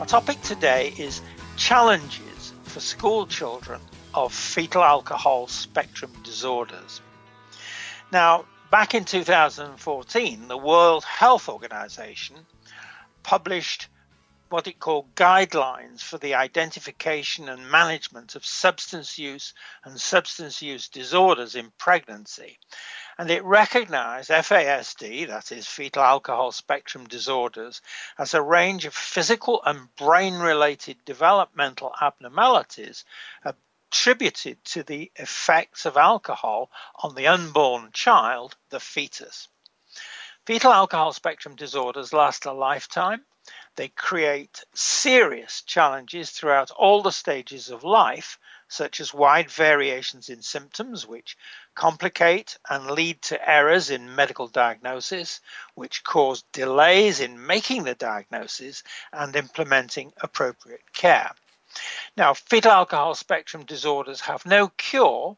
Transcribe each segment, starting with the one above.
Our topic today is challenges for school children of fetal alcohol spectrum disorders. Now, back in 2014, the World Health Organization published what it called guidelines for the identification and management of substance use and substance use disorders in pregnancy. And it recognized FASD, that is fetal alcohol spectrum disorders, as a range of physical and brain related developmental abnormalities attributed to the effects of alcohol on the unborn child, the fetus. Fetal alcohol spectrum disorders last a lifetime they create serious challenges throughout all the stages of life, such as wide variations in symptoms, which complicate and lead to errors in medical diagnosis, which cause delays in making the diagnosis and implementing appropriate care. Now, fetal alcohol spectrum disorders have no cure,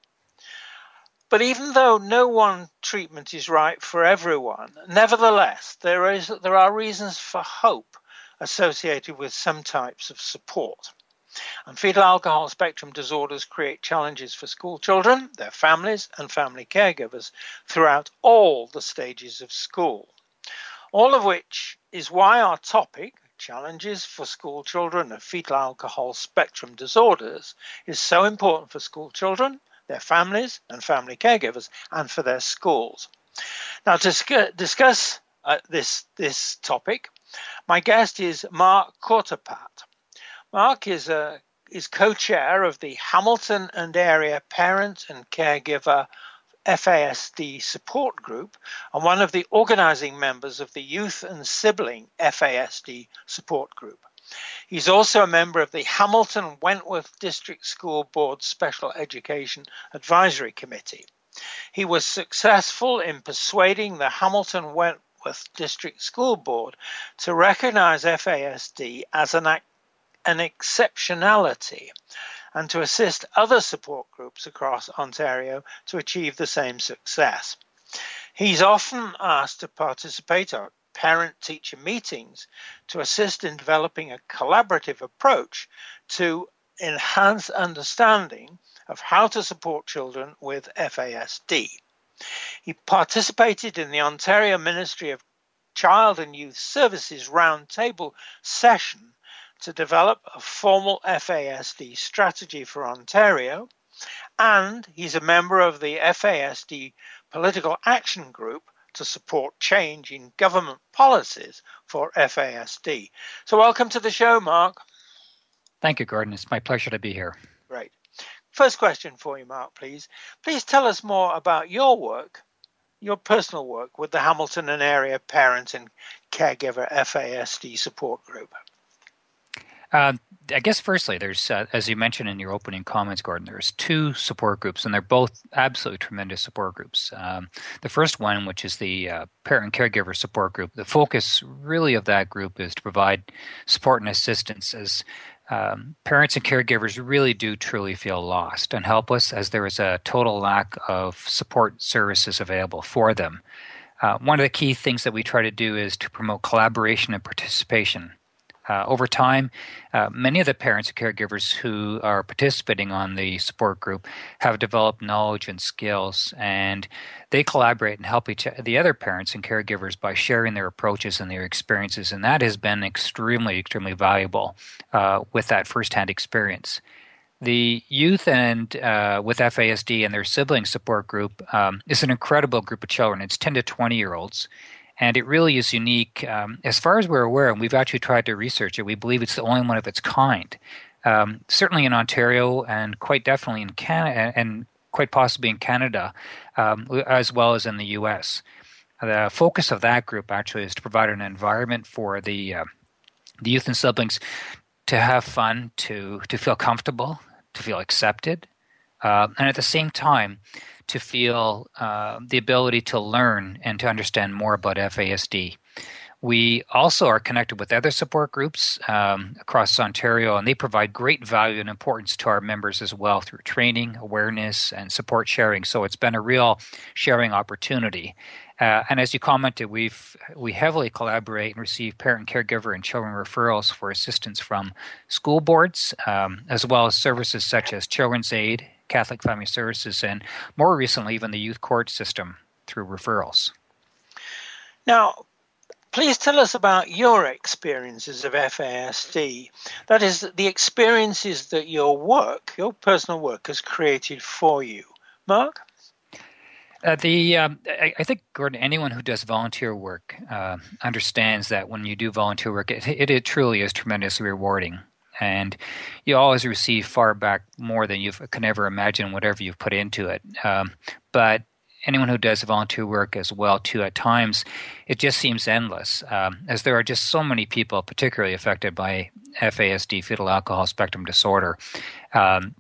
but even though no one treatment is right for everyone, nevertheless, there, is, there are reasons for hope associated with some types of support. And fetal alcohol spectrum disorders create challenges for school children, their families, and family caregivers throughout all the stages of school. All of which is why our topic, challenges for school children of fetal alcohol spectrum disorders, is so important for school children, their families, and family caregivers, and for their schools. Now, to discuss uh, this, this topic, my guest is Mark Courtepatte. Mark is a is co-chair of the Hamilton and area parent and caregiver FASD support group and one of the organizing members of the youth and sibling FASD support group. He's also a member of the Hamilton Wentworth District School Board Special Education Advisory Committee. He was successful in persuading the Hamilton Wentworth Wentworth District School Board to recognize FASD as an, an exceptionality and to assist other support groups across Ontario to achieve the same success. He's often asked to participate at parent teacher meetings to assist in developing a collaborative approach to enhance understanding of how to support children with FASD. He participated in the Ontario Ministry of Child and Youth Services roundtable session to develop a formal FASD strategy for Ontario, and he's a member of the FASD Political Action Group to support change in government policies for FASD. So, welcome to the show, Mark. Thank you, Gordon. It's my pleasure to be here. Great. First question for you, Mark, please. Please tell us more about your work, your personal work with the Hamilton and Area Parent and Caregiver FASD Support Group. Uh, I guess firstly, there's uh, as you mentioned in your opening comments, Gordon. There's two support groups, and they're both absolutely tremendous support groups. Um, the first one, which is the uh, parent caregiver support group, the focus really of that group is to provide support and assistance as um, parents and caregivers really do truly feel lost and helpless as there is a total lack of support services available for them. Uh, one of the key things that we try to do is to promote collaboration and participation Uh, over time, uh, many of the parents and caregivers who are participating on the support group have developed knowledge and skills, and they collaborate and help each the other parents and caregivers by sharing their approaches and their experiences, and that has been extremely, extremely valuable uh, with that firsthand experience. The youth and uh, with FASD and their sibling support group um, is an incredible group of children. It's 10 to 20 year olds. And it really is unique. Um, as far as we're aware, and we've actually tried to research it, we believe it's the only one of its kind. Um, certainly in Ontario and quite definitely in Canada and quite possibly in Canada, um, as well as in the US. The focus of that group actually is to provide an environment for the, uh, the youth and siblings to have fun, to, to feel comfortable, to feel accepted, uh, and at the same time, to feel uh, the ability to learn and to understand more about FASD. We also are connected with other support groups um, across Ontario, and they provide great value and importance to our members as well through training, awareness, and support sharing. So it's been a real sharing opportunity. Uh, and as you commented, we've we heavily collaborate and receive parent, caregiver, and children referrals for assistance from school boards, um, as well as services such as Children's Aid, Catholic Family Services, and more recently, even the youth court system through referrals. Now, please tell us about your experiences of FASD. That is, the experiences that your work, your personal work, has created for you. Mark? Uh, the um, I, I, think Gordon, anyone who does volunteer work uh, understands that when you do volunteer work, it, it, it, truly is tremendously rewarding, and you always receive far back more than you can ever imagine, whatever you've put into it. Um, but anyone who does volunteer work as well, too, at times it just seems endless, um, as there are just so many people, particularly affected by FASD, fetal alcohol spectrum disorder. Um,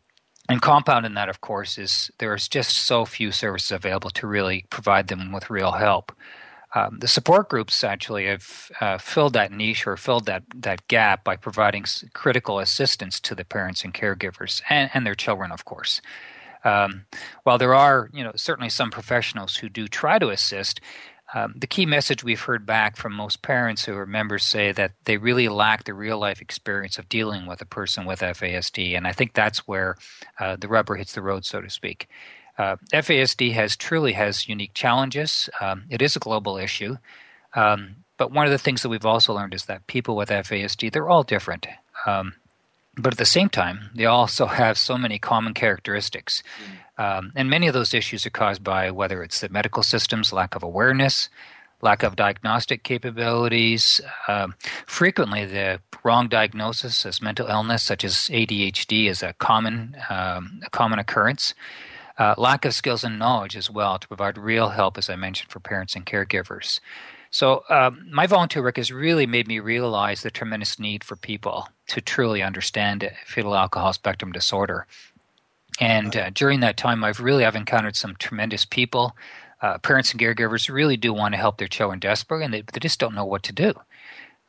and compounding that, of course, is there's just so few services available to really provide them with real help. Um, the support groups actually have uh, filled that niche or filled that, that gap by providing critical assistance to the parents and caregivers and, and their children, of course. Um, while there are, you know, certainly some professionals who do try to assist, um, the key message we've heard back from most parents who are members say that they really lack the real life experience of dealing with a person with FASD, and I think that's where uh, the rubber hits the road, so to speak. Uh, FASD has truly has unique challenges. Um, it is a global issue, um, but one of the things that we've also learned is that people with FASD they're all different. Um, but at the same time, they also have so many common characteristics. Um, and many of those issues are caused by whether it's the medical system's lack of awareness, lack of diagnostic capabilities, um, frequently the wrong diagnosis as mental illness, such as ADHD, is a common um, a common occurrence. Uh, lack of skills and knowledge as well to provide real help, as I mentioned, for parents and caregivers. So, um, my volunteer work has really made me realize the tremendous need for people to truly understand fetal alcohol spectrum disorder and uh, during that time, I've really I've encountered some tremendous people. Uh, parents and caregivers really do want to help their children desperately, and they, they just don't know what to do.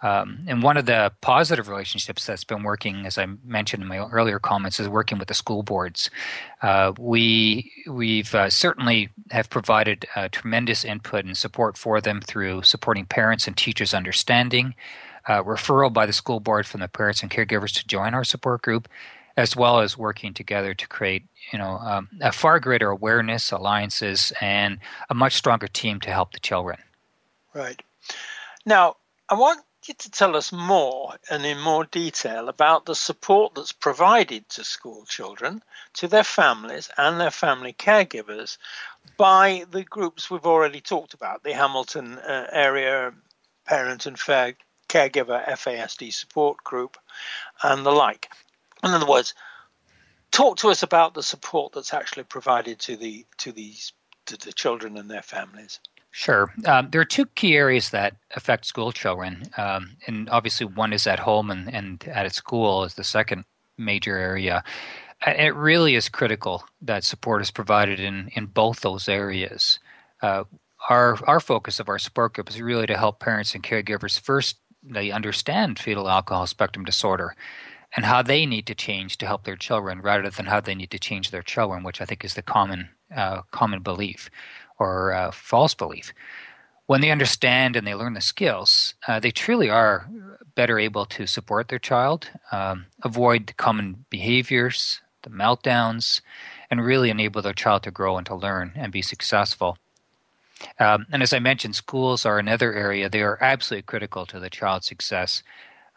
Um, and one of the positive relationships that's been working, as I mentioned in my earlier comments, is working with the school boards. Uh, we we've uh, certainly have provided uh, tremendous input and support for them through supporting parents and teachers' understanding, uh, referral by the school board from the parents and caregivers to join our support group, as well as working together to create you know um, a far greater awareness alliances and a much stronger team to help the children right now i want you to tell us more and in more detail about the support that's provided to school children to their families and their family caregivers by the groups we've already talked about the hamilton uh, area parent and fair caregiver fasd support group and the like in other words, talk to us about the support that's actually provided to the to these to the children and their families. Sure. Um, there are two key areas that affect school children, um, and obviously one is at home and, and at school is the second major area. And it really is critical that support is provided in, in both those areas. Uh, our our focus of our support group is really to help parents and caregivers first they understand fetal alcohol spectrum disorder and how they need to change to help their children rather than how they need to change their children, which I think is the common uh, common belief or uh, false belief. When they understand and they learn the skills, uh, they truly are better able to support their child, um, avoid common behaviors, the meltdowns, and really enable their child to grow and to learn and be successful. Um, and as I mentioned, schools are another area. They are absolutely critical to the child's success.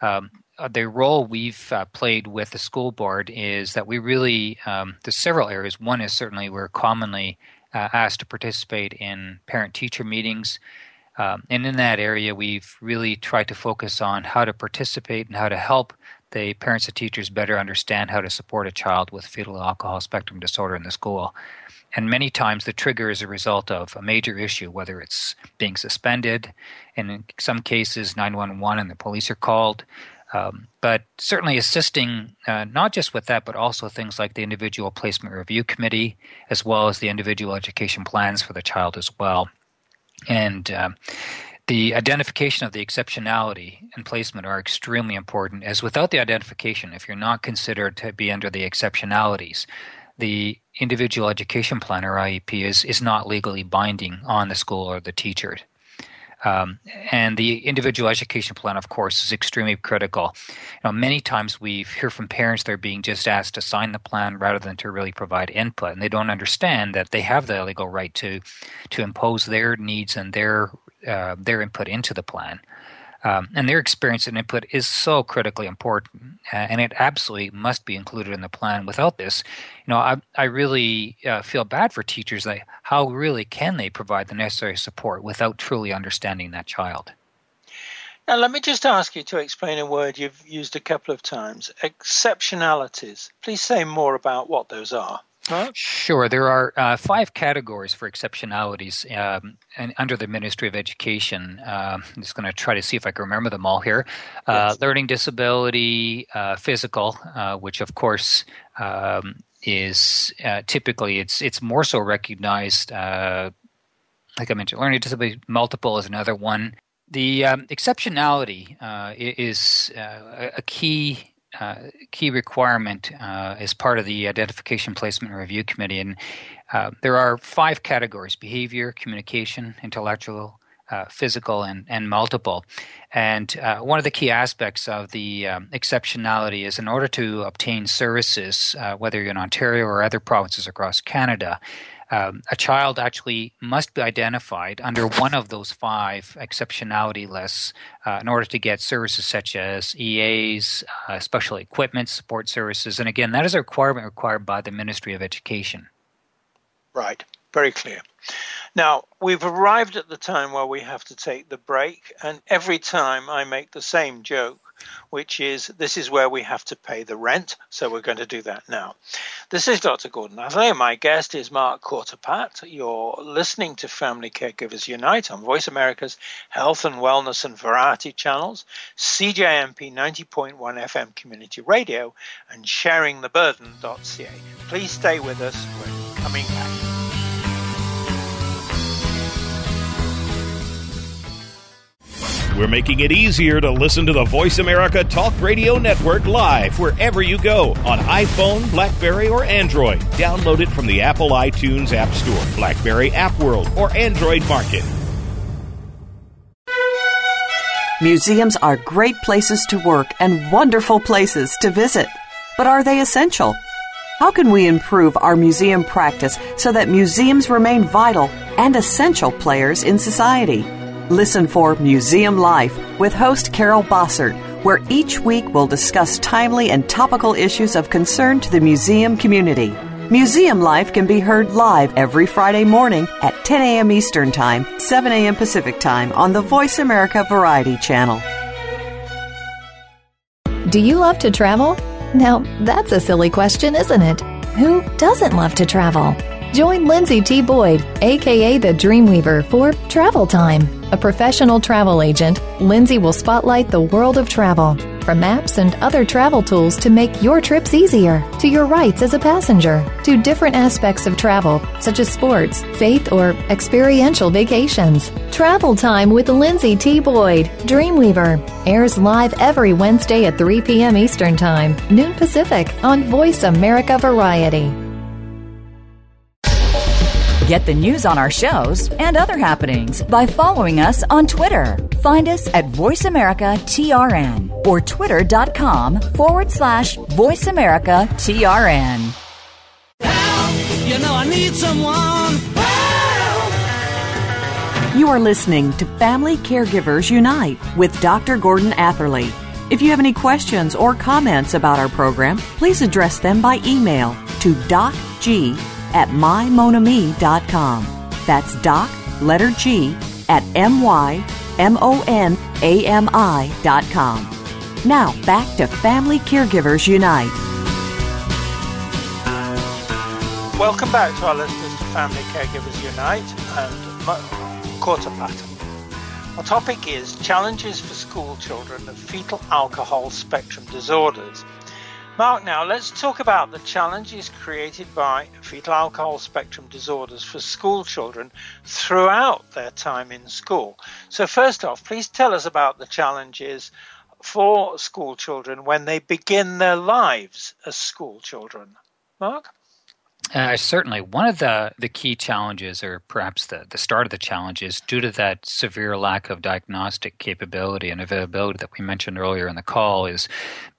Um, uh, the role we've uh, played with the school board is that we really, um, there's several areas. One is certainly we're commonly uh, asked to participate in parent teacher meetings. Um, and in that area, we've really tried to focus on how to participate and how to help the parents and teachers better understand how to support a child with fetal alcohol spectrum disorder in the school. And many times the trigger is a result of a major issue, whether it's being suspended, and in some cases 911 and the police are called. Um, but certainly assisting uh, not just with that, but also things like the individual placement review committee, as well as the individual education plans for the child as well. And uh, the identification of the exceptionality and placement are extremely important, as without the identification, if you're not considered to be under the exceptionalities, the individual education plan or IEP is, is not legally binding on the school or the teacher. Um, and the individual education plan, of course, is extremely critical. You know, many times we hear from parents they're being just asked to sign the plan rather than to really provide input, and they don't understand that they have the legal right to to impose their needs and their uh, their input into the plan. Um, and their experience and input is so critically important, uh, and it absolutely must be included in the plan. Without this, you know, I, I really uh, feel bad for teachers. Like, how really can they provide the necessary support without truly understanding that child? Now, let me just ask you to explain a word you've used a couple of times exceptionalities. Please say more about what those are. Huh? Sure. There are uh, five categories for exceptionalities um, and under the Ministry of Education. Uh, I'm just going to try to see if I can remember them all here. Uh, yes. Learning disability, uh, physical, uh, which of course um, is uh, typically it's it's more so recognized. like I mentioned, learning disability multiple is another one. The um, exceptionality is a key uh, key requirement uh, as part of the Identification Placement Review Committee. And uh, there are five categories behavior, communication, intellectual, uh, physical, and, and multiple. And uh, one of the key aspects of the um, exceptionality is in order to obtain services, uh, whether you're in Ontario or other provinces across Canada, um, a child actually must be identified under one of those five exceptionality lists uh, in order to get services such as EAs, uh, special equipment, support services. And again, that is a requirement required by the Ministry of Education. Right, very clear. Now, we've arrived at the time where we have to take the break, and every time I make the same joke which is this is where we have to pay the rent. So we're going to do that now. This is Dr. Gordon Atherley. My guest is Mark Courtepatte. You're listening to Family Caregivers Unite on Voice America's Health and Wellness and Variety channels, CJMP 90.1 FM Community Radio, and sharingtheburden.ca. Please stay with us. We're coming back. We're making it easier to listen to the Voice America Talk Radio Network live wherever you go on iPhone, Blackberry, or Android. Download it from the Apple iTunes App Store, Blackberry App World, or Android Market. Museums are great places to work and wonderful places to visit. But are they essential? How can we improve our museum practice so that museums remain vital and essential players in society? Listen for Museum Life with host Carol Bossert, where each week we'll discuss timely and topical issues of concern to the museum community. Museum Life can be heard live every Friday morning at 10 a.m. Eastern Time, 7 a.m. Pacific Time on the Voice America Variety Channel. Do you love to travel? Now, that's a silly question, isn't it? Who doesn't love to travel? Join Lindsay T. Boyd, aka the Dreamweaver, for Travel Time. A professional travel agent, Lindsay will spotlight the world of travel, from maps and other travel tools to make your trips easier, to your rights as a passenger, to different aspects of travel, such as sports, faith, or experiential vacations. Travel Time with Lindsay T. Boyd, Dreamweaver, airs live every Wednesday at 3 p.m. Eastern Time, noon Pacific, on Voice America Variety. Get the news on our shows and other happenings by following us on Twitter. Find us at VoiceAmericaTRN. or twitter.com forward slash VoiceAmericaTRN. Help! You know I need someone. Help! You are listening to Family Caregivers Unite with Dr. Gordon Atherley. If you have any questions or comments about our program, please address them by email to docg at mymonami.com. That's doc, letter G, at M-Y-M-O-N-A-M-I dot com. Now, back to Family Caregivers Unite. Welcome back to our listeners to Family Caregivers Unite and Courtepatte. Our topic is challenges for school children of fetal alcohol spectrum disorders. Mark, now let's talk about the challenges created by fetal alcohol spectrum disorders for school children throughout their time in school. So, first off, please tell us about the challenges for school children when they begin their lives as school children. Mark? Uh, certainly, one of the, the key challenges, or perhaps the, the start of the challenges, due to that severe lack of diagnostic capability and availability that we mentioned earlier in the call, is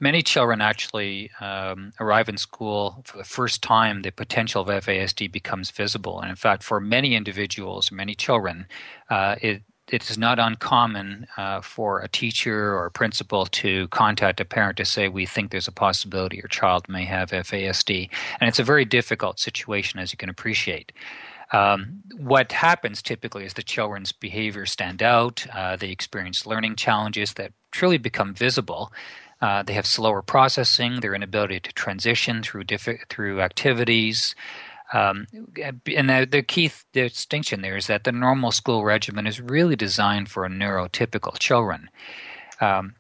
many children actually um, arrive in school for the first time. The potential of FASD becomes visible, and in fact, for many individuals, many children, uh, it it is not uncommon uh, for a teacher or a principal to contact a parent to say, We think there's a possibility your child may have FASD. And it's a very difficult situation, as you can appreciate. Um, what happens typically is the children's behaviors stand out, uh, they experience learning challenges that truly become visible. Uh, they have slower processing, their inability to transition through, through activities. Um, and the, the key distinction there is that the normal school regimen is really designed for neurotypical children. Um,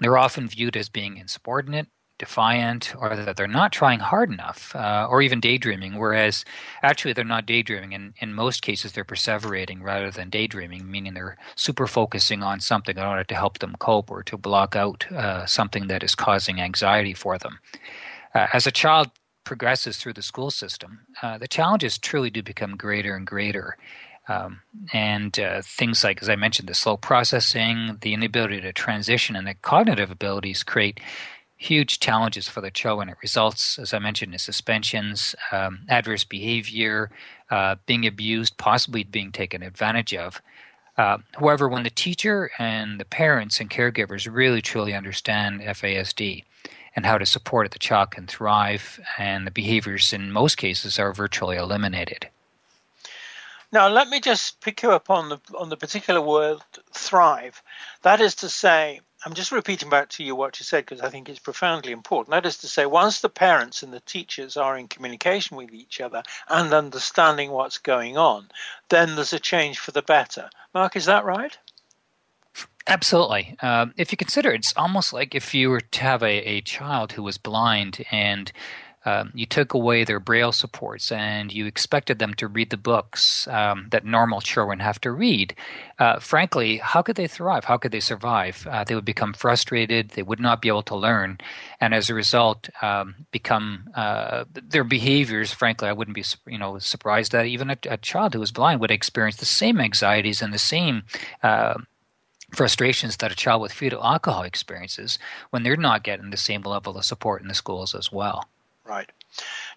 they're often viewed as being insubordinate, defiant, or that they're not trying hard enough, uh, or even daydreaming, whereas actually they're not daydreaming. In, in most cases, they're perseverating rather than daydreaming, meaning they're super focusing on something in order to help them cope or to block out uh, something that is causing anxiety for them. Uh, as a child progresses through the school system, uh, the challenges truly do become greater and greater. Um, and uh, things like, as I mentioned, the slow processing, the inability to transition, and the cognitive abilities create huge challenges for the children. It results, as I mentioned, in suspensions, um, adverse behavior, uh, being abused, possibly being taken advantage of. Uh, however, when the teacher and the parents and caregivers really truly understand FASD, and how to support the child can thrive, and the behaviors in most cases are virtually eliminated. Now, let me just pick you up on the on the particular word "thrive." That is to say, I'm just repeating back to you what you said because I think it's profoundly important. That is to say, once the parents and the teachers are in communication with each other and understanding what's going on, then there's a change for the better. Mark, is that right? Absolutely. Uh, if you consider it's almost like if you were to have a, a child who was blind and um, you took away their braille supports and you expected them to read the books um, that normal children have to read. Uh, frankly, how could they thrive? How could they survive? Uh, they would become frustrated. They would not be able to learn, and as a result, um, become uh, their behaviors. Frankly, I wouldn't be you know surprised that even a, a child who is blind would experience the same anxieties and the same uh, frustrations that a child with fetal alcohol experiences when they're not getting the same level of support in the schools as well. Right.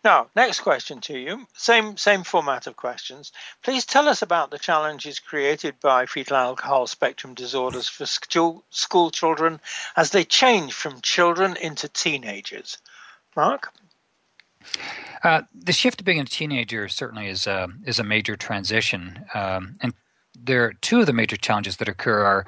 Now, next question to you. Same same format of questions. Please tell us about the challenges created by fetal alcohol spectrum disorders for school, school children as they change from children into teenagers. Mark. Uh, the shift to being a teenager certainly is a, is a major transition, um, and there are two of the major challenges that occur are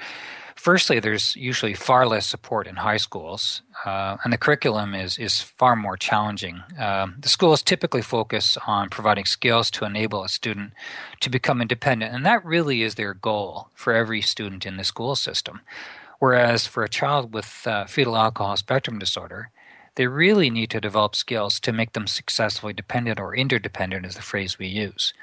firstly there's usually far less support in high schools uh, and the curriculum is is far more challenging. Um, the schools typically focus on providing skills to enable a student to become independent and that really is their goal for every student in the school system. Whereas for a child with uh, fetal alcohol spectrum disorder they really need to develop skills to make them successfully dependent or interdependent is the phrase we use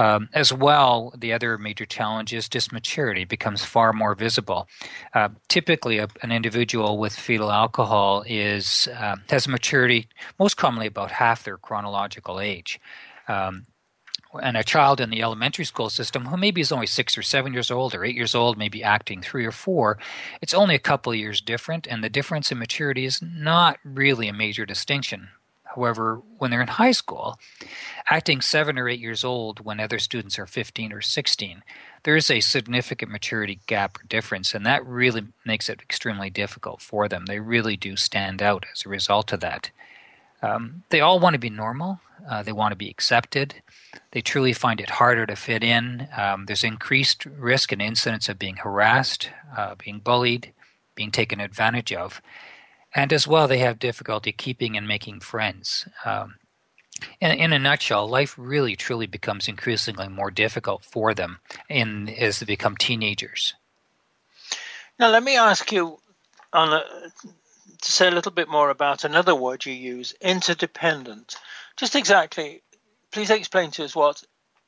um, as well, the other major challenge is just maturity becomes far more visible. Uh, typically, a, an individual with fetal alcohol is uh, has maturity most commonly about half their chronological age. Um, and a child in the elementary school system who maybe is only six or seven years old or eight years old, maybe acting three or four, it's only a couple of years different, and the difference in maturity is not really a major distinction. However, when they're in high school, acting seven or eight years old when other students are 15 or 16, there is a significant maturity gap or difference, and that really makes it extremely difficult for them. They really do stand out as a result of that. Um, they all want to be normal, uh, they want to be accepted. They truly find it harder to fit in. Um, there's increased risk and incidence of being harassed, uh, being bullied, being taken advantage of. And as well, they have difficulty keeping and making friends. Um, in, in, a nutshell, life really truly becomes increasingly more difficult for them in, as they become teenagers. Now, let me ask you on a, to say a little bit more about another word you use, interdependent. Just exactly, please explain to us what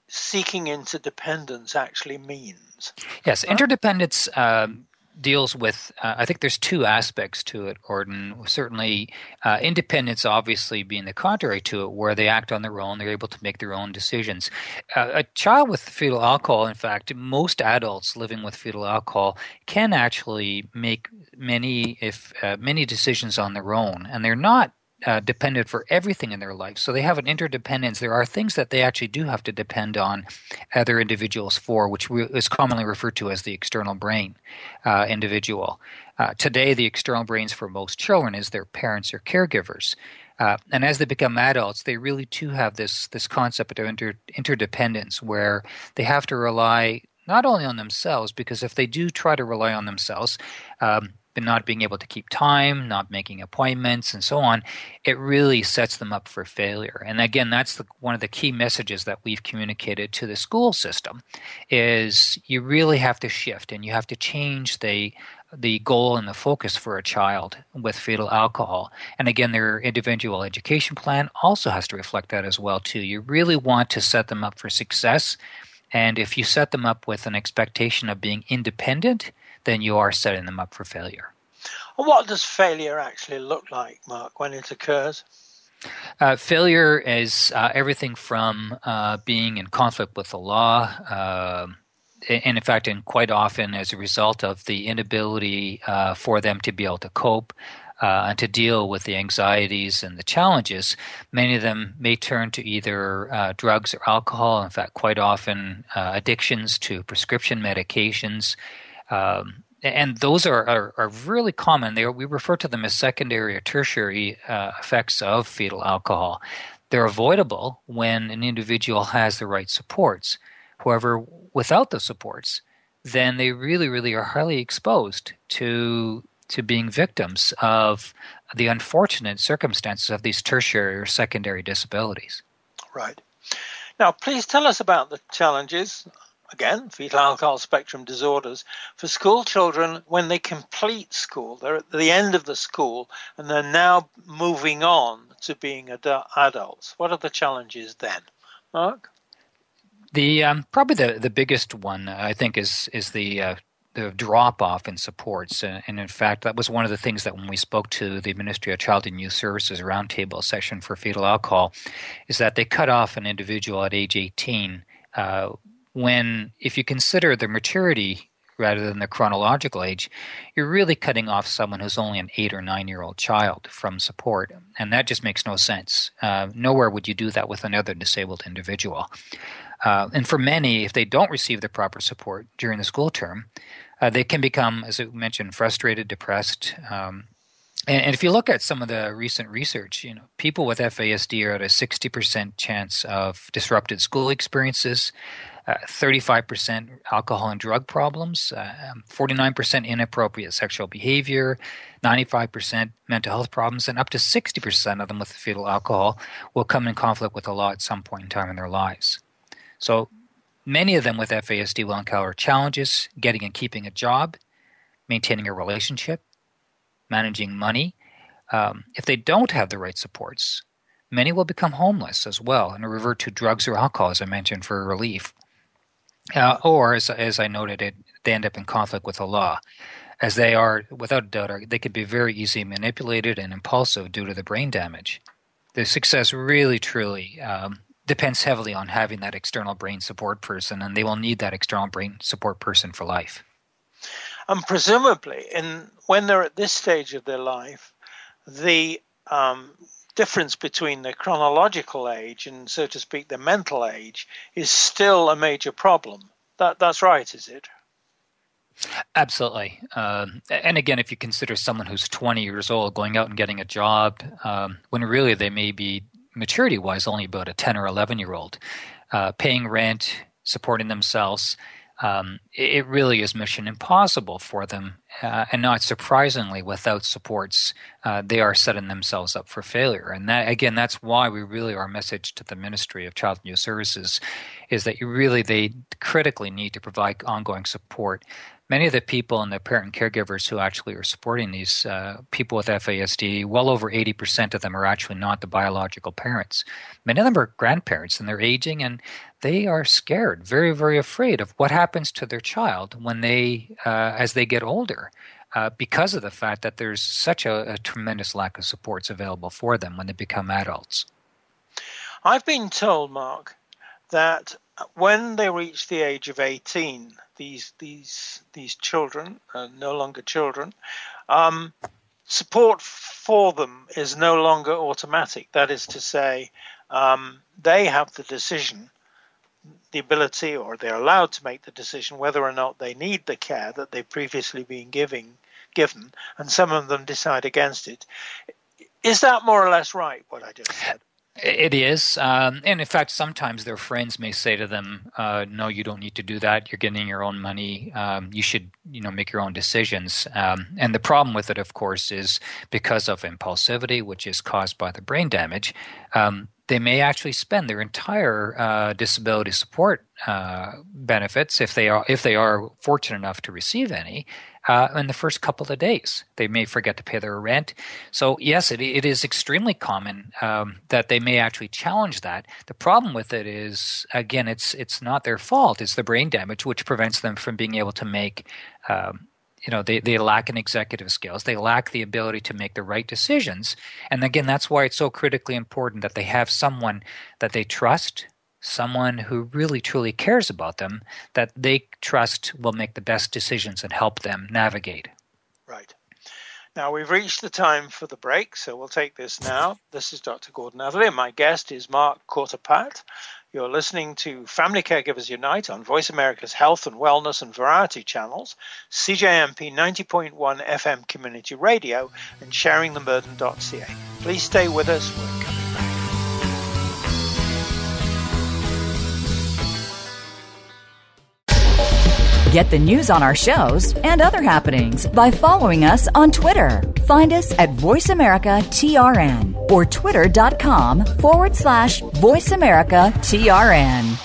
seeking interdependence actually means. Yes, interdependence um, deals with uh, i think there's two aspects to it gordon. Certainly uh, independence obviously being the contrary to it where they act on their own they're able to make their own decisions. Uh, a child with fetal alcohol in fact most adults living with fetal alcohol can actually make many if uh, many decisions on their own and they're not uh, dependent for everything in their life. So they have an interdependence. There are things that they actually do have to depend on other individuals for, which re- is commonly referred to as the external brain uh, individual. Uh, today, the external brains for most children is their parents or caregivers. Uh, and as they become adults, they really too have this this concept of inter- interdependence, where they have to rely not only on themselves, because if they do try to rely on themselves, um, but not being able to keep time, not making appointments, and so on, it really sets them up for failure. And again, that's the, one of the key messages that we've communicated to the school system: is you really have to shift and you have to change the the goal and the focus for a child with fetal alcohol. And again, their individual education plan also has to reflect that as well too. You really want to set them up for success. And if you set them up with an expectation of being independent, then you are setting them up for failure. What does failure actually look like, Mark, when it occurs? Uh, failure is uh, everything from uh, being in conflict with the law, um, and in fact, and quite often as a result of the inability uh, for them to be able to cope uh, and to deal with the anxieties and the challenges, many of them may turn to either uh, drugs or alcohol. In fact, quite often addictions to prescription medications. Um, and those are, are, are, really common. They are, we refer to them as secondary or tertiary uh, effects of fetal alcohol. They're avoidable when an individual has the right supports. However, without the supports, then they really, really are highly exposed to to being victims of the unfortunate circumstances of these tertiary or secondary disabilities. Right. Now, please tell us about the challenges again, fetal alcohol spectrum disorders, for school children when they complete school. They're at the end of the school and they're now moving on to being ad- adults. What are the challenges then? Mark? The um, probably the, the biggest one I think is is the uh, the drop off in supports, uh, and in fact that was one of the things that when we spoke to the Ministry of Child and Youth Services roundtable session for fetal alcohol, is that they cut off an individual at age 18 uh, when if you consider the maturity rather than the chronological age, you're really cutting off someone who's only an eight or nine year old child from support. And that just makes no sense. Uh, nowhere would you do that with another disabled individual. Uh, and for many, if they don't receive the proper support during the school term, uh, they can become, as I mentioned, frustrated, depressed. Um, and, and, if you look at some of the recent research, you know, people with FASD are at a 60% chance of disrupted school experiences, uh, 35% alcohol and drug problems, uh, 49% inappropriate sexual behavior, 95% mental health problems, and up to 60% of them with fetal alcohol will come in conflict with the law at some point in time in their lives. So many of them with FASD will encounter challenges getting and keeping a job, maintaining a relationship, managing money. Um, if they don't have the right supports, many will become homeless as well and revert to drugs or alcohol, as I mentioned, for relief. Uh, or, as, as I noted, it, they end up in conflict with the law, as they are, without a doubt, are, they could be very easily manipulated and impulsive due to the brain damage. The success really, truly um, depends heavily on having that external brain support person, and they will need that external brain support person for life. And presumably, in when they're at this stage of their life, the um, difference between the chronological age and, so to speak, the mental age is still a major problem. That that's right, is it? Absolutely. Um, and again, if you consider someone who's 20 years old going out and getting a job, um, when really they may be maturity wise only about a 10 or 11 year old, uh, paying rent, supporting themselves, um, it really is mission impossible for them. Uh, and not surprisingly, without supports, uh, they are setting themselves up for failure. And that, again, that's why we really, our message to the Ministry of Child and Youth Services is that you really, they critically need to provide ongoing support many of the people and the parent caregivers who actually are supporting these uh, people with FASD, well over 80% of them are actually not the biological parents. Many of them are grandparents and they're aging and they are scared, very, very afraid of what happens to their child when they, uh, as they get older. Uh, because of the fact that there's such a, a tremendous lack of supports available for them when they become adults. I've been told, Mark, that when they reach the age of 18, these these these children are no longer children. Um, support for them is no longer automatic. That is to say, um, they have the decision, the ability, or they're allowed to make the decision whether or not they need the care that they've previously been giving given, and some of them decide against it. Is that more or less right? What I just said. It is, um, and in fact, sometimes their friends may say to them, uh, "No, you don't need to do that. You're getting your own money. Um, you should, you know, make your own decisions." Um, and the problem with it, of course, is because of impulsivity, which is caused by the brain damage. Um, they may actually spend their entire uh, disability support uh, benefits if they are if they are fortunate enough to receive any uh, in the first couple of days. They may forget to pay their rent. So yes, it, it is extremely common um, that they may actually challenge that. The problem with it is again, it's it's not their fault. It's the brain damage which prevents them from being able to make. Um, you know they, they lack in executive skills they lack the ability to make the right decisions and again that's why it's so critically important that they have someone that they trust someone who really truly cares about them that they trust will make the best decisions and help them navigate. Right. Now we've reached the time for the break so we'll take this now. This is dr gordon atherley and my guest is mark courtepatte you're listening to Family Caregivers Unite on Voice America's Health and Wellness and Variety channels, CJMP 90.1 FM Community Radio, and sharingtheburden.ca. Please stay with us. We're coming Get the news on our shows and other happenings by following us on Twitter. Find us at VoiceAmericaTRN or twitter.com forward slash VoiceAmericaTRN.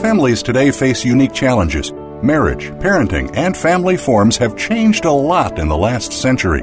Families today face unique challenges. Marriage, parenting, and family forms have changed a lot in the last century.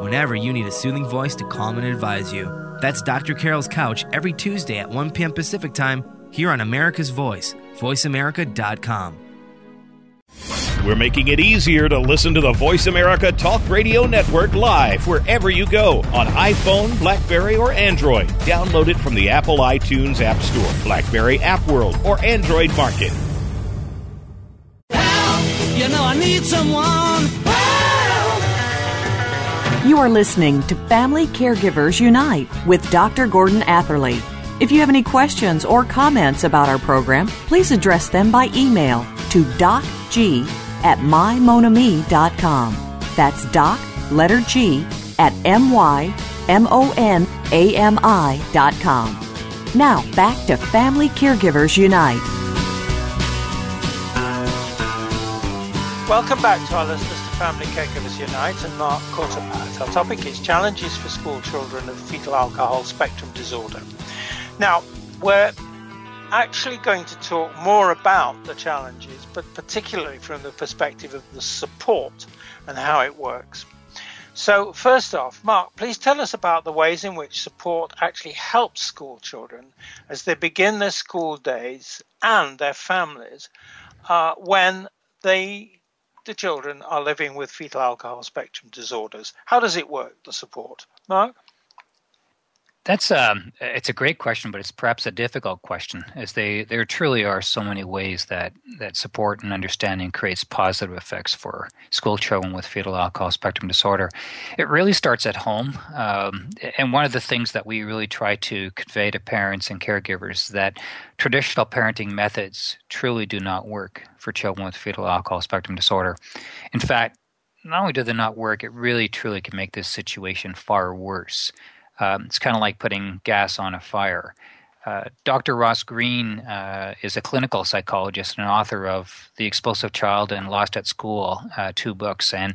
whenever you need a soothing voice to calm and advise you. That's Dr. Carol's Couch every Tuesday at 1 p.m. Pacific Time here on America's Voice, voiceamerica.com. We're making it easier to listen to the Voice America Talk Radio Network live wherever you go on iPhone, Blackberry, or Android. Download it from the Apple iTunes App Store, Blackberry App World, or Android Market. Help! You know I need someone. You are listening to Family Caregivers Unite with Dr. Gordon Atherley. If you have any questions or comments about our program, please address them by email to docg at mymonami.com. That's doc, letter G, at M-Y-M-O-N-A-M-I.com. Now, back to Family Caregivers Unite. Welcome back to our listeners Family Caregivers Unite and Mark Courtepatte. Our topic is challenges for school children of fetal alcohol spectrum disorder. Now, we're actually going to talk more about the challenges, but particularly from the perspective of the support and how it works. So, first off, Mark, please tell us about the ways in which support actually helps school children as they begin their school days and their families uh, when they the children are living with fetal alcohol spectrum disorders. How does it work, the support? Mark? That's um, it's a great question, but it's perhaps a difficult question, as they there truly are so many ways that that support and understanding creates positive effects for school children with fetal alcohol spectrum disorder. It really starts at home, um, and one of the things that we really try to convey to parents and caregivers is that traditional parenting methods truly do not work for children with fetal alcohol spectrum disorder. In fact, not only do they not work, it really truly can make this situation far worse. Um, it's kind of like putting gas on a fire. Uh, Dr. Ross Greene uh, is a clinical psychologist and author of The Explosive Child and Lost at School, uh, two books. And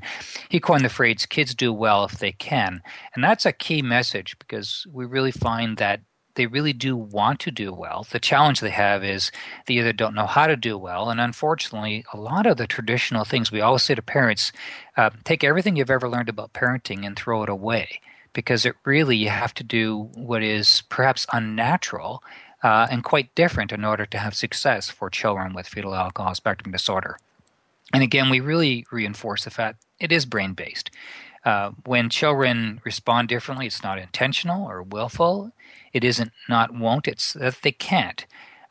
he coined the phrase, kids do well if they can. And that's a key message because we really find that they really do want to do well. The challenge they have is they either don't know how to do well. And unfortunately, a lot of the traditional things we always say to parents uh, take everything you've ever learned about parenting and throw it away because it really you have to do what is perhaps unnatural uh, and quite different in order to have success for children with fetal alcohol spectrum disorder. And again, we really reinforce the fact it is brain based. Uh, when children respond differently, it's not intentional or willful. It isn't not won't, it's that they can't.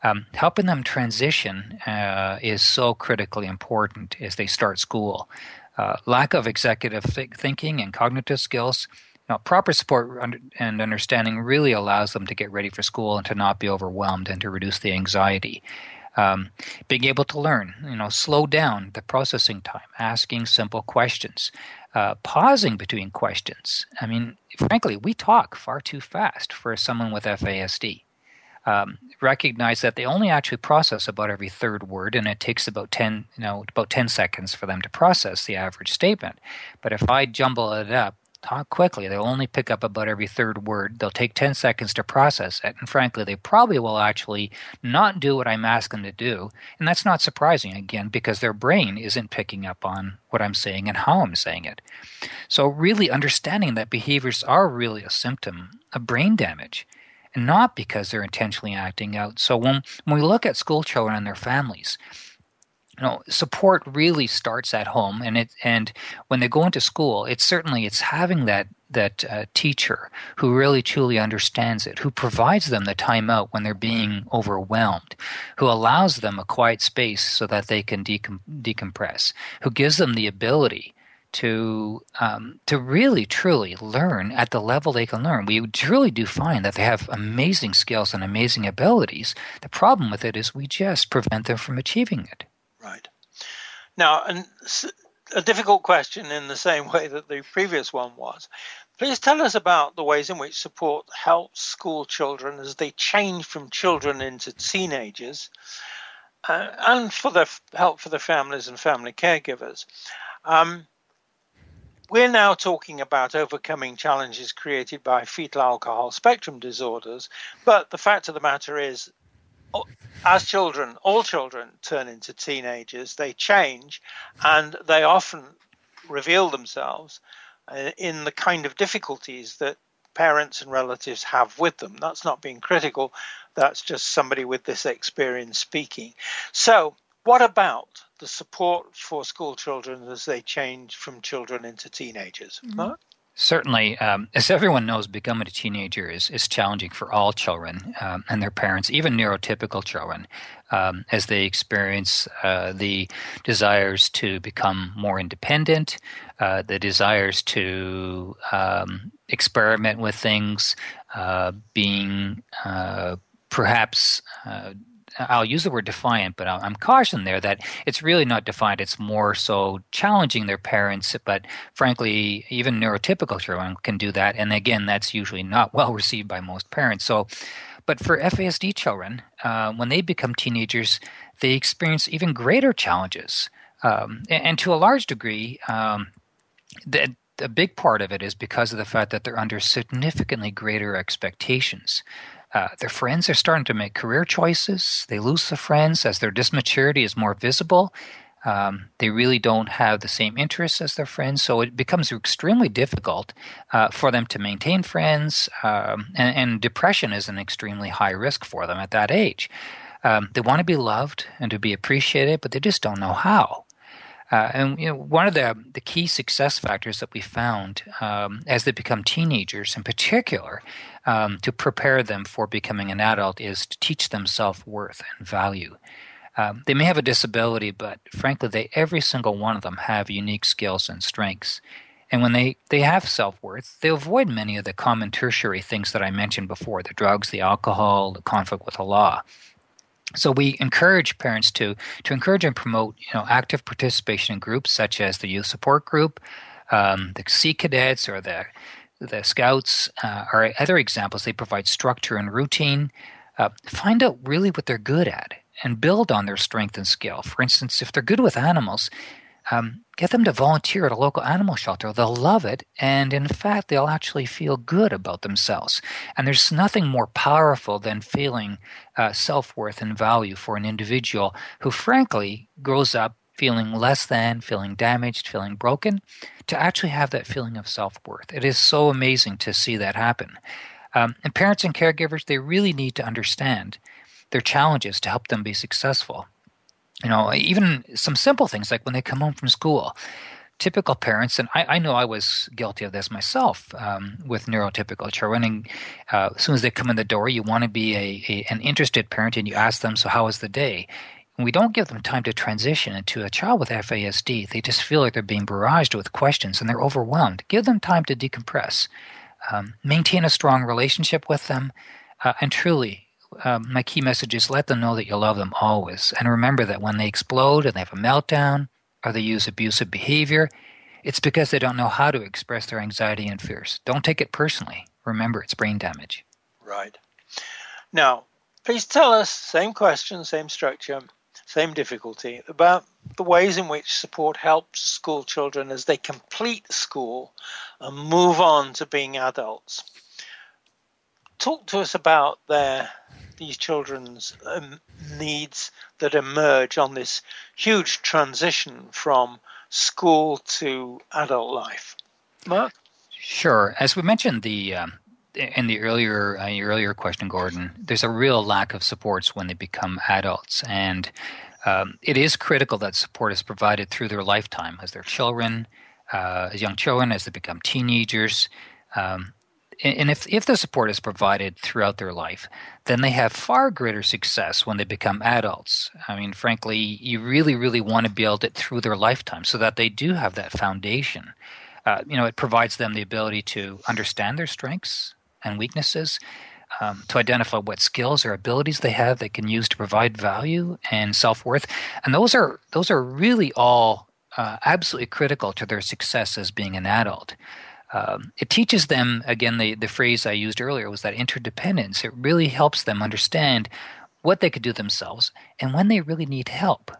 Um, helping them transition uh, is so critically important as they start school. Uh, lack of executive th- thinking and cognitive skills now, proper support and understanding really allows them to get ready for school and to not be overwhelmed and to reduce the anxiety. Um, being able to learn, you know, slow down the processing time, asking simple questions, uh, pausing between questions. I mean, frankly, we talk far too fast for someone with FASD. Um, recognize that they only actually process about every third word, and it takes about ten, you know, about ten seconds for them to process the average statement. But if I jumble it up talk quickly. They'll only pick up about every third word. They'll take 10 seconds to process it. And frankly, they probably will actually not do what I'm asking them to do. And that's not surprising, again, because their brain isn't picking up on what I'm saying and how I'm saying it. So, really understanding that behaviors are really a symptom of brain damage and not because they're intentionally acting out. So, when, when we look at school children and their families, you know support really starts at home and it and when they go into school it's certainly it's having that that uh, teacher who really truly understands it who provides them the time out when they're being overwhelmed who allows them a quiet space so that they can decom- decompress who gives them the ability to um, to really truly learn at the level they can learn. We truly do find that they have amazing skills and amazing abilities. The problem with it is we just prevent them from achieving it. Right. Now, a difficult question in the same way that the previous one was. Please tell us about the ways in which support helps school children as they change from children into teenagers, uh, and for the help for the families and family caregivers. Um, we're now talking about overcoming challenges created by fetal alcohol spectrum disorders, but the fact of the matter is as children, all children turn into teenagers, they change and they often reveal themselves uh, in the kind of difficulties that parents and relatives have with them. That's not being critical, that's just somebody with this experience speaking. So, what about the support for school children as they change from children into teenagers? Mm-hmm. Certainly, um, as everyone knows, becoming a teenager is, is challenging for all children um, and their parents, even neurotypical children, um, as they experience uh, the desires to become more independent, uh, the desires to um, experiment with things, uh, being uh, perhaps uh, I'll use the word defiant, but I'm cautioned there that it's really not defiant. It's more so challenging their parents. But frankly, even neurotypical children can do that. And again, that's usually not well received by most parents. So, but for FASD children, uh, when they become teenagers, they experience even greater challenges. Um, and, and, to a large degree, um, the, a big part of it is because of the fact that they're under significantly greater expectations. Uh, their friends are starting to make career choices. They lose the friends as their dysmaturity is more visible. Um, they really don't have the same interests as their friends, so it becomes extremely difficult uh, for them to maintain friends. Um, and, and, depression is an extremely high risk for them at that age. Um, they want to be loved and to be appreciated, but they just don't know how. Uh, and you know, one of the, the key success factors that we found um, as they become teenagers, in particular, um, to prepare them for becoming an adult, is to teach them self worth and value. Um, they may have a disability, but frankly, they every single one of them have unique skills and strengths. And when they, they have self worth, they avoid many of the common tertiary things that I mentioned before the drugs, the alcohol, the conflict with the law. So we encourage parents to to encourage and promote you know active participation in groups such as the youth support group, um, the Sea Cadets, or the the Scouts uh, are other examples. They provide structure and routine. Uh, find out really what they're good at and build on their strength and skill. For instance, if they're good with animals, um, get them to volunteer at a local animal shelter. They'll love it, and in fact, they'll actually feel good about themselves. And there's nothing more powerful than feeling uh, self worth and value for an individual who, frankly, grows up feeling less than, feeling damaged, feeling broken, to actually have that feeling of self worth. It is so amazing to see that happen. Um, and parents and caregivers, they really need to understand their challenges to help them be successful. You know, even some simple things like when they come home from school. Typical parents, and I, I know I was guilty of this myself um, with neurotypical children. And uh, as soon as they come in the door, you want to be a, a, an interested parent, and you ask them, "So how was the day?" We don't give them time to transition into a child with FASD. They just feel like they're being barraged with questions, and they're overwhelmed. Give them time to decompress. Um, maintain a strong relationship with them, uh, and truly um, my key message is let them know that you love them always. And remember that when they explode and they have a meltdown or they use abusive behavior, it's because they don't know how to express their anxiety and fears. Don't take it personally. Remember, it's brain damage. Right. Now, please tell us, same question, same structure, same difficulty, about the ways in which support helps school children as they complete school and move on to being adults. Talk to us about their these children's um, needs that emerge on this huge transition from school to adult life. Mark? Sure. As we mentioned the um, in the earlier uh, earlier question, Gordon, there's a real lack of supports when they become adults, and um, it is critical that support is provided through their lifetime as they're children, uh, as young children, as they become teenagers. Um, and if, if the support is provided throughout their life, then they have far greater success when they become adults. I mean, frankly, you really, really want to build it through their lifetime so that they do have that foundation. Uh, you know, it provides them the ability to understand their strengths and weaknesses, um, to identify what skills or abilities they have they can use to provide value and self worth, and those are those are really all uh, absolutely critical to their success as being an adult um, it teaches them again the, the phrase i used earlier was that interdependence. It really helps them understand what they could do themselves and when they really need help.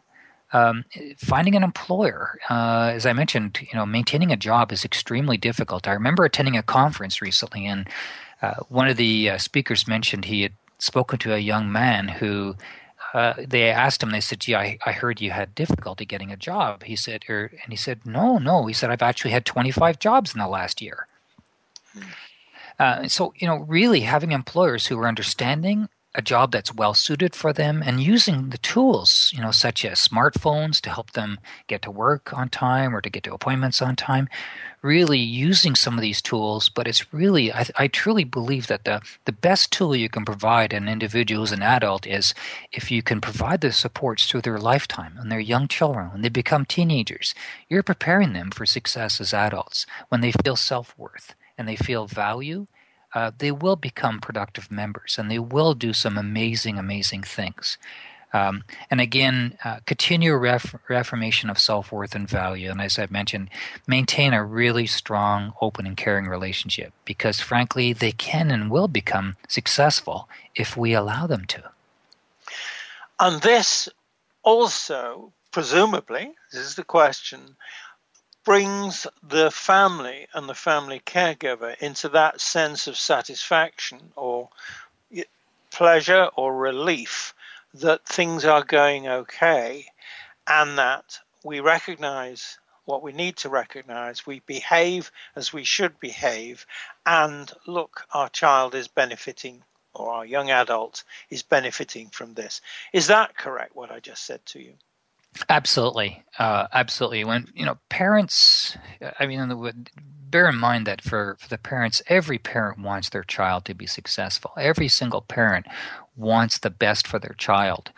Um, finding an employer uh, as i mentioned you know maintaining a job is extremely difficult. I remember attending a conference recently and uh, one of the uh, speakers mentioned he had spoken to a young man who uh, they asked him, they said, gee, I, I heard you had difficulty getting a job. He said, er, and he said, no, no. He said, I've actually had 25 jobs in the last year. Hmm. Uh, so, you know, really having employers who are understanding a job that's well suited for them and using the tools, you know, such as smartphones to help them get to work on time or to get to appointments on time. Really using some of these tools, but it's really, I, I truly believe that the, the best tool you can provide an individual as an adult is if you can provide the supports through their lifetime and their young children, when they become teenagers, you're preparing them for success as adults when they feel self worth and they feel value uh, they will become productive members and they will do some amazing, amazing things. Um, and again, uh, continue ref- reaffirmation of self worth and value. And as I've mentioned, maintain a really strong, open, and caring relationship because, frankly, they can and will become successful if we allow them to. And this also, presumably, this is the question, brings the family and the family caregiver into that sense of satisfaction or pleasure or relief that things are going okay and that we recognize what we need to recognize, we behave as we should behave, and look, our child is benefiting or our young adult is benefiting from this. Is that correct, what I just said to you? Absolutely, uh, absolutely. When you know parents, I mean, bear in mind that for, for the parents, every parent wants their child to be successful. Every single parent wants the best for their child.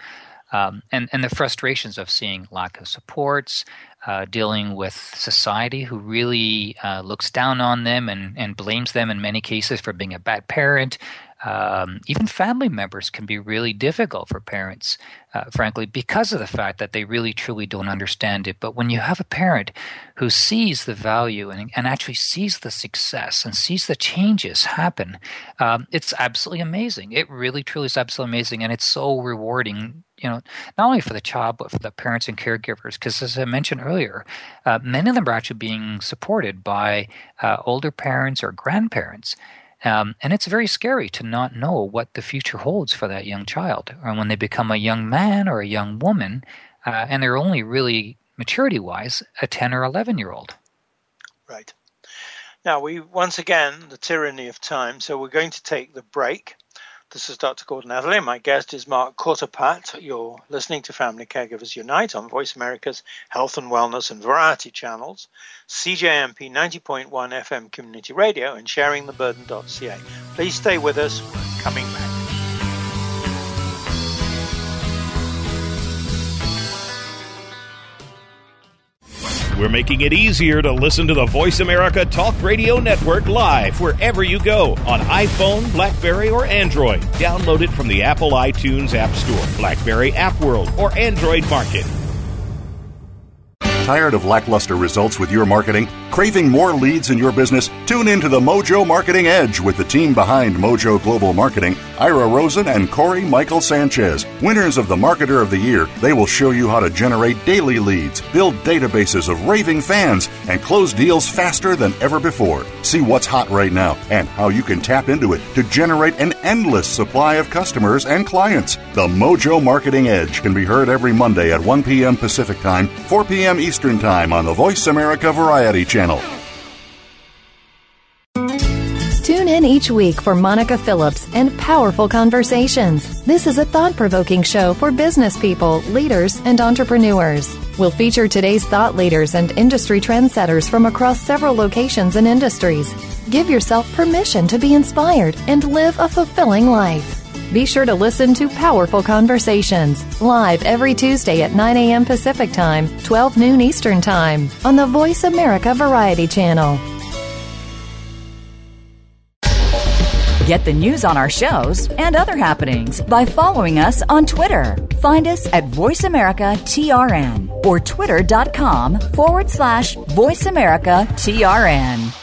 Um, and, and the frustrations of seeing lack of supports, uh, dealing with society who really uh, looks down on them and, and blames them in many cases for being a bad parent, um, even family members can be really difficult for parents, uh, frankly, because of the fact that they really truly don't understand it. But when you have a parent who sees the value and, and actually sees the success and sees the changes happen, um, it's absolutely amazing. It really, truly is absolutely amazing. And it's so rewarding you know, not only for the child but for the parents and caregivers. Because as I mentioned earlier, uh, many of them are actually being supported by uh, older parents or grandparents. Um, and it's very scary to not know what the future holds for that young child. Or when they become a young man or a young woman, uh, and they're only really maturity wise a 10 or 11 year old. Right. Now, we once again, the tyranny of time, so we're going to take the break. This is Dr. Gordon Atherley. My guest is Mark Courtepatte. You're listening to Family Caregivers Unite on Voice America's Health and Wellness and Variety channels, CJMP 90.1 FM Community Radio, and sharingtheburden.ca. Please stay with us. We're coming back. We're making it easier to listen to the Voice America Talk Radio Network live wherever you go on iPhone, Blackberry, or Android. Download it from the Apple iTunes App Store, Blackberry App World, or Android Market. Tired of lackluster results with your marketing? Craving more leads in your business? Tune in to the Mojo Marketing Edge with the team behind Mojo Global Marketing, Ira Rosen and Corey Michael Sanchez. Winners of the Marketer of the Year, they will show you how to generate daily leads, build databases of raving fans, and close deals faster than ever before. See what's hot right now and how you can tap into it to generate an endless supply of customers and clients. The Mojo Marketing Edge can be heard every Monday at 1 p.m. Pacific Time, 4 p.m. Eastern Time on the Voice America Variety Channel. Tune in each week for Monica Phillips and Powerful Conversations. This is a thought provoking show for business people, leaders, and entrepreneurs. We'll feature today's thought leaders and industry trendsetters from across several locations and industries. Give yourself permission to be inspired and live a fulfilling life. Be sure to listen to Powerful Conversations live every Tuesday at 9 a.m. Pacific Time, 12 noon Eastern Time on the Voice America Variety Channel. Get the news on our shows and other happenings by following us on Twitter. Find us at VoiceAmericaTRN or twitter.com forward slash VoiceAmericaTRN.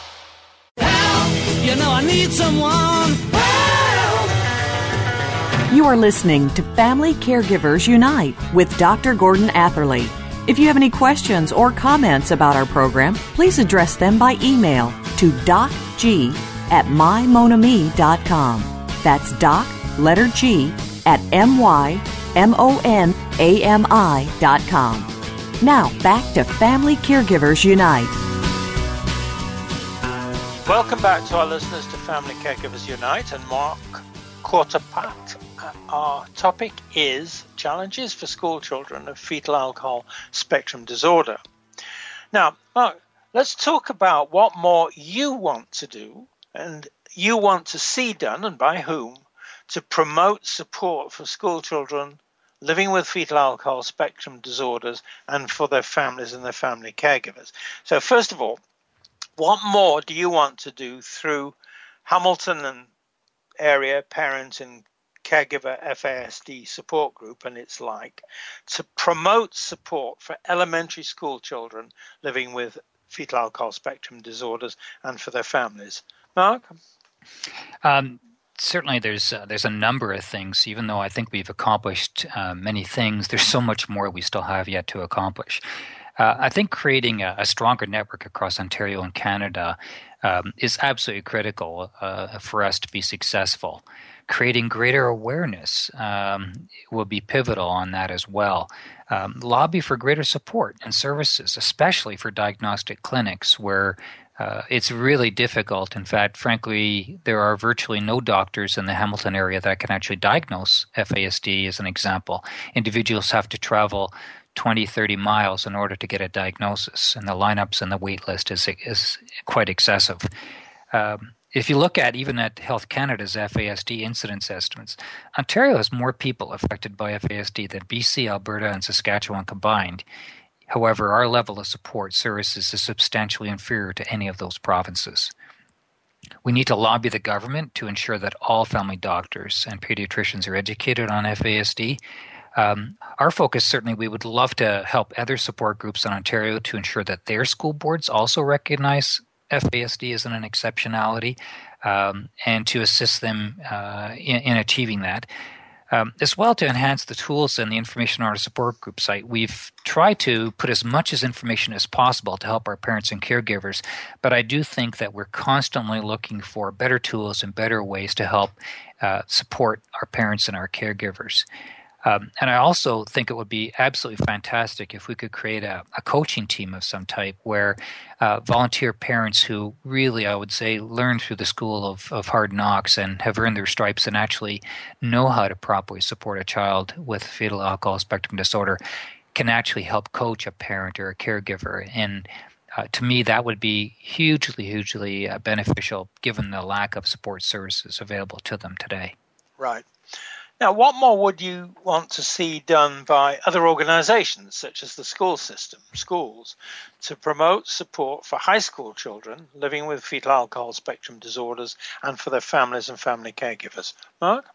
You know I need someone. You are listening to Family Caregivers Unite with Dr. Gordon Atherley. If you have any questions or comments about our program, please address them by email to docg at mymonami.com. That's doc, letter G, at m-y-m-o-n-a-m-i.com. Now, back to Family Caregivers Unite. Welcome back to our listeners to Family Caregivers Unite and Mark Courtepatte. Our topic is challenges for school children of fetal alcohol spectrum disorder. Now, Mark, let's talk about what more you want to do and you want to see done and by whom to promote support for school children living with fetal alcohol spectrum disorders and for their families and their family caregivers. So, first of all, what more do you want to do through Hamilton and area parent and caregiver FASD support group and its like to promote support for elementary school children living with fetal alcohol spectrum disorders and for their families. Mark? Um, certainly there's uh, there's a number of things even though i think we've accomplished uh, many things there's so much more we still have yet to accomplish uh, i think creating a, a, stronger network across ontario and canada um, is absolutely critical uh, for us to be successful creating greater awareness um, will be pivotal on that as well. Um, lobby for greater support and services, especially for diagnostic clinics where uh, it's really difficult. In fact, frankly, there are virtually no doctors in the Hamilton area that can actually diagnose FASD, as an example. Individuals have to travel 20, 30 miles in order to get a diagnosis, and the lineups and the wait list is, is quite excessive. Um, if you look at even at Health Canada's FASD incidence estimates, Ontario has more people affected by FASD than BC, Alberta, and Saskatchewan combined. However, our level of support services is substantially inferior to any of those provinces. We need to lobby the government to ensure that all family doctors and pediatricians are educated on FASD. Um, our focus certainly, we would love to help other support groups in Ontario to ensure that their school boards also recognize FASD isn't an exceptionality um, and to assist them uh, in, in, achieving that. Um, as well to enhance the tools and the information on our support group site. We've tried to put as much as information as possible to help our parents and caregivers, but I do think that we're constantly looking for better tools and better ways to help uh, support our parents and our caregivers. Um, and I also think it would be absolutely fantastic if we could create a, a coaching team of some type where uh, volunteer parents who really, I would say, learn through the school of, of hard knocks and have earned their stripes and actually know how to properly support a child with fetal alcohol spectrum disorder can actually help coach a parent or a caregiver. And uh, to me, that would be hugely, hugely uh, beneficial given the lack of support services available to them today. Right. Now, what more would you want to see done by other organizations, such as the school system, schools, to promote support for high school children living with fetal alcohol spectrum disorders and for their families and family caregivers? Mark?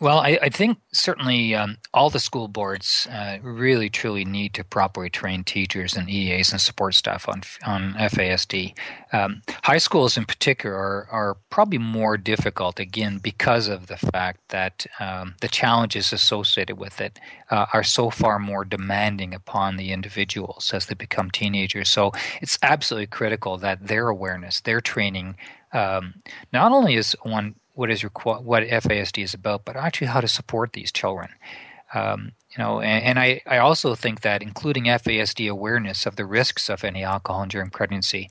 Well, I, I think certainly um, all the school boards uh, really truly need to properly train teachers and EAs and support staff on on FASD. Um, high schools, in particular, are, are, probably more difficult again because of the fact that um, the challenges associated with it uh, are so far more demanding upon the individuals as they become teenagers. So it's absolutely critical that their awareness, their training, um, not only is one what is requ- what FASD is about, but actually how to support these children. Um, you know, and, and, I, I also think that including FASD awareness of the risks of any alcohol during pregnancy,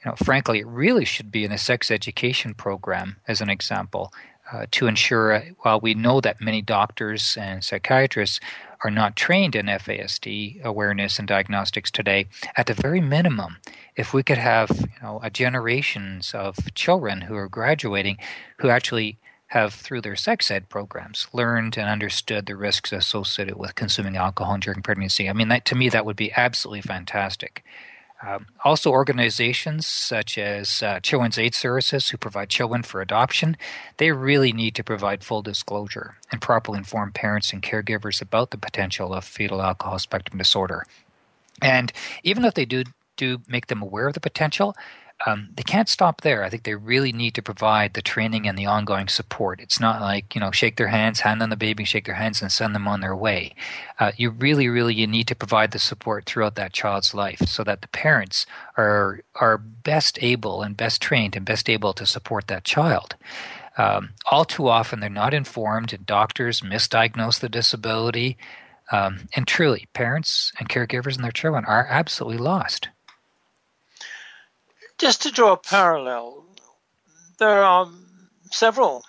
you know, frankly, it really should be in a sex education program, as an example, uh, to ensure. While we know that many doctors and psychiatrists are not trained in FASD awareness and diagnostics today, at the very minimum, if we could have you know a generations of children who are graduating who actually have through their sex ed programs learned and understood the risks associated with consuming alcohol during pregnancy. I mean, that, to me, that would be absolutely fantastic. Um, also, organizations such as uh, Children's Aid Services, who provide children for adoption, they really need to provide full disclosure and properly inform parents and caregivers about the potential of fetal alcohol spectrum disorder. And even if they do do make them aware of the potential, um, they can't stop there. I think they really need to provide the training and the ongoing support. It's not like you know, shake their hands, hand on the baby, shake their hands, and send them on their way. Uh, you really, really, you need to provide the support throughout that child's life, so that the parents are are best able and best trained and best able to support that child. Um, all too often, they're not informed, and doctors misdiagnose the disability. Um, and truly, parents and caregivers and their children are absolutely lost. Just to draw a parallel, there are several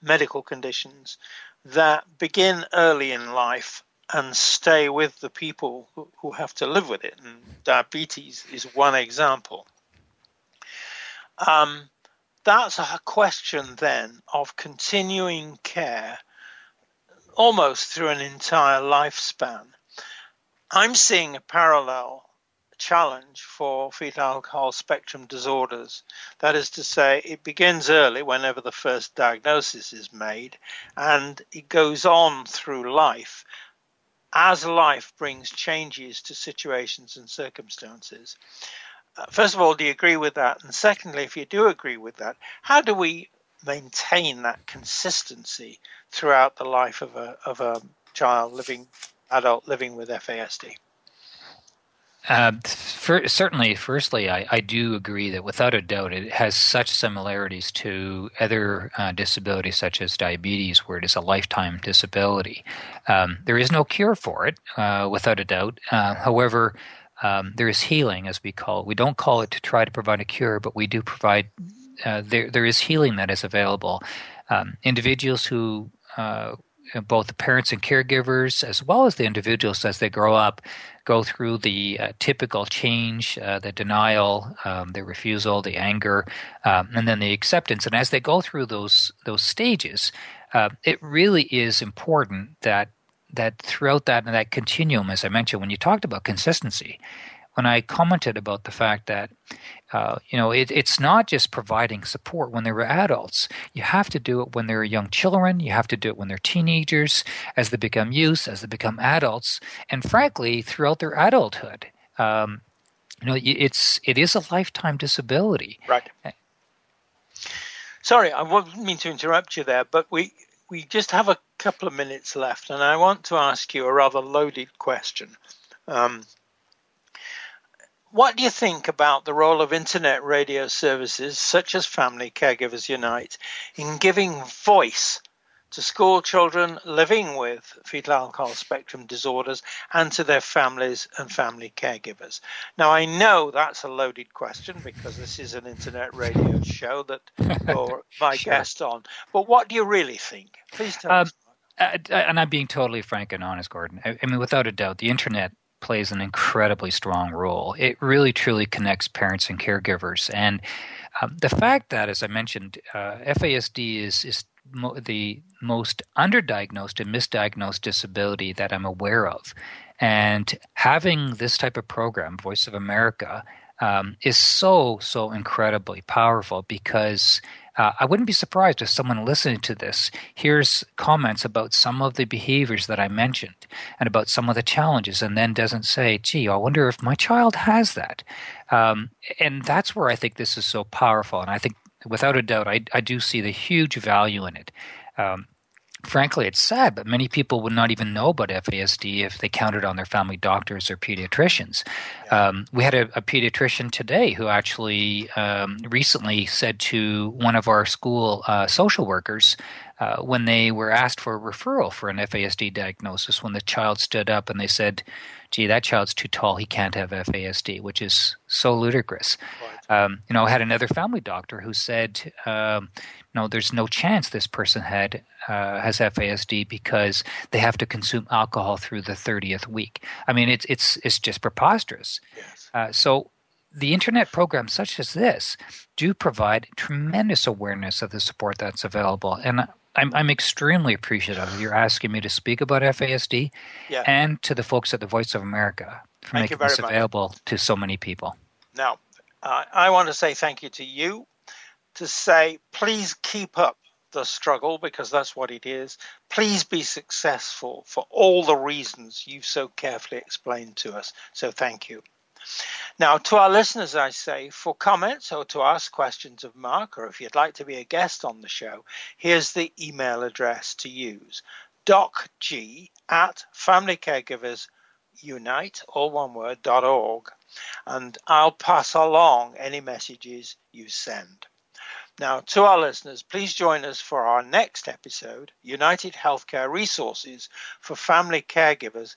medical conditions that begin early in life and stay with the people who have to live with it. And diabetes is one example. Um, that's a question then of continuing care almost through an entire lifespan. I'm seeing a parallel challenge for fetal alcohol spectrum disorders. That is to say, it begins early whenever the first diagnosis is made, and it goes on through life as life brings changes to situations and circumstances. Uh, first of all, do you agree with that? And secondly, if you do agree with that, how do we maintain that consistency throughout the life of a, of a child living, adult living with FASD? Uh, for, certainly, firstly, I, I, do agree that without a doubt it has such similarities to other uh, disabilities such as diabetes, where it is a lifetime disability. Um, there is no cure for it, uh, without a doubt. Uh, however, um, there is healing, as we call it. We don't call it to try to provide a cure, but we do provide. Uh, there, there is healing that is available. Um, individuals who uh, both the parents and caregivers, as well as the individuals as they grow up, go through the uh, typical change, uh, the denial, um, the refusal, the anger, um, and then the acceptance. And as they go through those those stages, uh, it really is important that that throughout that that continuum, as I mentioned, when you talked about consistency, when I commented about the fact that, uh, you know, it, it's not just providing support when they're adults. You have to do it when they're young children. You have to do it when they're teenagers, as they become youths, as they become adults, and frankly, throughout their adulthood. Um, you know, it's it is a lifetime disability. Right. Eh. Sorry, I wouldn't mean to interrupt you there, but we we just have a couple of minutes left, and I want to ask you a rather loaded question. Um, what do you think about the role of internet radio services such as Family Caregivers Unite in giving voice to school children living with fetal alcohol spectrum disorders and to their families and family caregivers? Now, I know that's a loaded question because this is an internet radio show that you're my sure. guest on, but what do you really think? Please tell um, us. Uh, and I'm being totally frank and honest, Gordon. I, I mean, without a doubt, the internet plays an incredibly strong role. It really truly connects parents and caregivers. And um, the fact that, as I mentioned, uh, FASD is, is mo- the most underdiagnosed and misdiagnosed disability that I'm aware of. And having this type of program, Voice of America, um, is so, so incredibly powerful because uh, I wouldn't be surprised if someone listening to this hears comments about some of the behaviors that I mentioned and about some of the challenges, and then doesn't say, gee, I wonder if my child has that. Um, and that's where I think this is so powerful. And I think, without a doubt, I, I do see the huge value in it. Um, frankly, it's sad, but many people would not even know about FASD if they counted on their family doctors or pediatricians. Yeah. Um, we had a, a, pediatrician today who actually um, recently said to one of our school uh, social workers uh, when they were asked for a referral for an FASD diagnosis, when the child stood up and they said, gee, that child's too tall, he can't have FASD, which is so ludicrous. Right. Um, you know, I had another family doctor who said, um, no, there's no chance this person had uh, has FASD because they have to consume alcohol through the 30th week. I mean, it's it's it's just preposterous. Yes. Uh, so the internet programs such as this do provide tremendous awareness of the support that's available, and I'm I'm extremely appreciative you're asking me to speak about FASD, yeah. and to the folks at the Voice of America for thank making this available much. to so many people. Now, uh, I want to say thank you to you to say, please keep up the struggle because that's what it is. Please be successful for all the reasons you've so carefully explained to us. So thank you. Now, to our listeners, I say, for comments or to ask questions of Mark, or if you'd like to be a guest on the show, here's the email address to use docg at familycaregiversunite, all one word, dot org, and I'll pass along any messages you send. Now, to our listeners, please join us for our next episode United Healthcare Resources for Family Caregivers